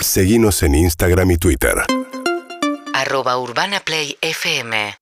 Seguimos en Instagram y Twitter. Arroba Urbana Play FM.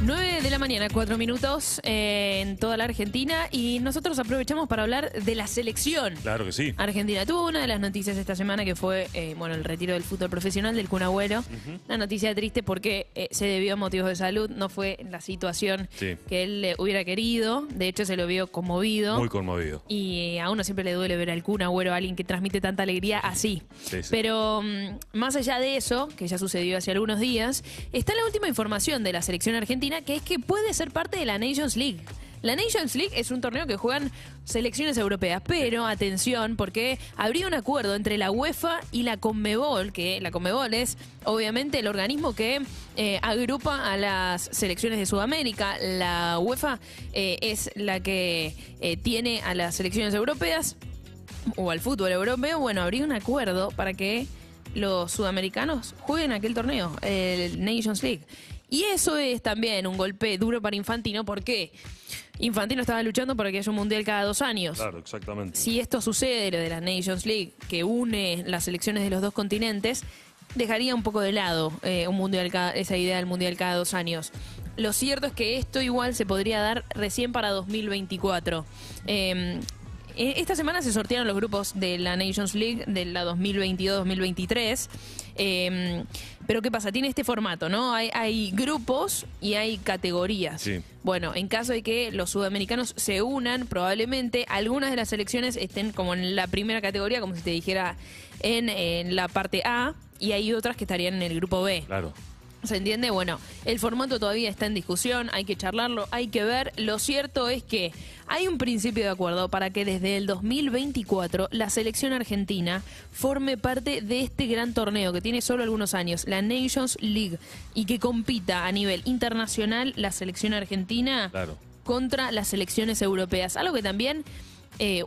9 de la mañana, 4 minutos eh, en toda la Argentina y nosotros aprovechamos para hablar de la selección. Claro que sí. Argentina tuvo una de las noticias esta semana que fue eh, bueno el retiro del fútbol profesional del Kun Agüero. Una noticia triste porque eh, se debió a motivos de salud, no fue la situación Sí. que él eh, hubiera querido. De hecho, se lo vio conmovido. Muy conmovido. Y a uno siempre le duele ver al Kun Agüero, alguien que transmite tanta alegría así. Sí, sí. Pero mm, más allá de eso, que ya sucedió hace algunos días, está la última información de la selección argentina, que es que puede ser parte de la Nations League. La Nations League es un torneo que juegan selecciones europeas, pero atención, porque habría un acuerdo entre la UEFA y la Conmebol, que la Conmebol es obviamente el organismo que eh, agrupa a las selecciones de Sudamérica. La UEFA eh, es la que eh, tiene a las selecciones europeas o al fútbol europeo, bueno, habría un acuerdo para que los sudamericanos jueguen aquel torneo, el Nations League. Y eso es también un golpe duro para Infantino porque Infantino estaba luchando para que haya un mundial cada dos años. Claro, exactamente. Si esto sucede, lo de la Nations League, que une las selecciones de los dos continentes, dejaría un poco de lado eh, un mundial cada- esa idea del mundial cada dos años. Lo cierto es que esto igual se podría dar recién para 2024. Eh, eh, esta semana se sortearon los grupos de la Nations League de la 2022-2023. Eh, pero ¿qué pasa? Tiene este formato, ¿no? Hay, hay grupos y hay categorías. Sí. Bueno, en caso de que los sudamericanos se unan, probablemente algunas de las selecciones estén como en la primera categoría, como si te dijera en, en la parte A, y hay otras que estarían en el grupo B. Claro. ¿Se entiende? Bueno, el formato todavía está en discusión, hay que charlarlo, hay que ver. Lo cierto es que hay un principio de acuerdo para que desde el 2024 la selección argentina forme parte de este gran torneo que tiene solo algunos años, la Nations League, y que compita a nivel internacional la selección argentina Claro. contra las selecciones europeas. Algo que también eh,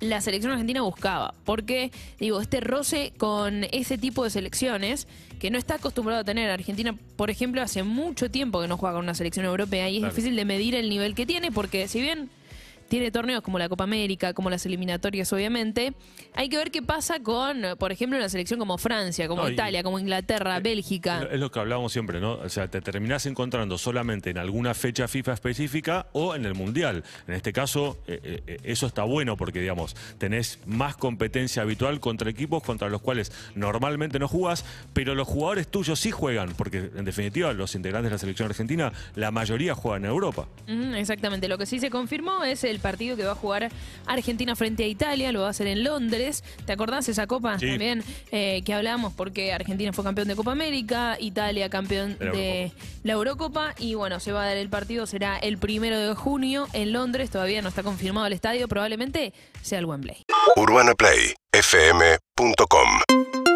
la selección argentina buscaba. Porque, digo, este roce con ese tipo de selecciones que no está acostumbrado a tener. Argentina, por ejemplo, hace mucho tiempo que no juega con una selección europea y es Claro. difícil de medir el nivel que tiene porque si bien tiene torneos como la Copa América, como las eliminatorias, obviamente. Hay que ver qué pasa con, por ejemplo, una selección como Francia, como No, y- Italia, como Inglaterra, Bélgica. Es lo que hablábamos siempre, ¿no? O sea, te terminás encontrando solamente en alguna fecha FIFA específica o en el Mundial. En este caso, eh, eh, eso está bueno porque, digamos, tenés más competencia habitual contra equipos contra los cuales normalmente no jugás, pero los jugadores tuyos sí juegan, porque en definitiva los integrantes de la selección argentina, la mayoría juegan en Europa. Exactamente. Lo que sí se confirmó es el partido que va a jugar Argentina frente a Italia. Lo va a hacer en Londres. ¿Te acordás esa copa Sí. también eh, que hablábamos? Porque Argentina fue campeón de Copa América, Italia campeón De la de la Eurocopa. Y bueno, se va a dar el partido. Será el primero de junio en Londres. Todavía no está confirmado el estadio. Probablemente sea el Wembley. UrbanaPlayFM.com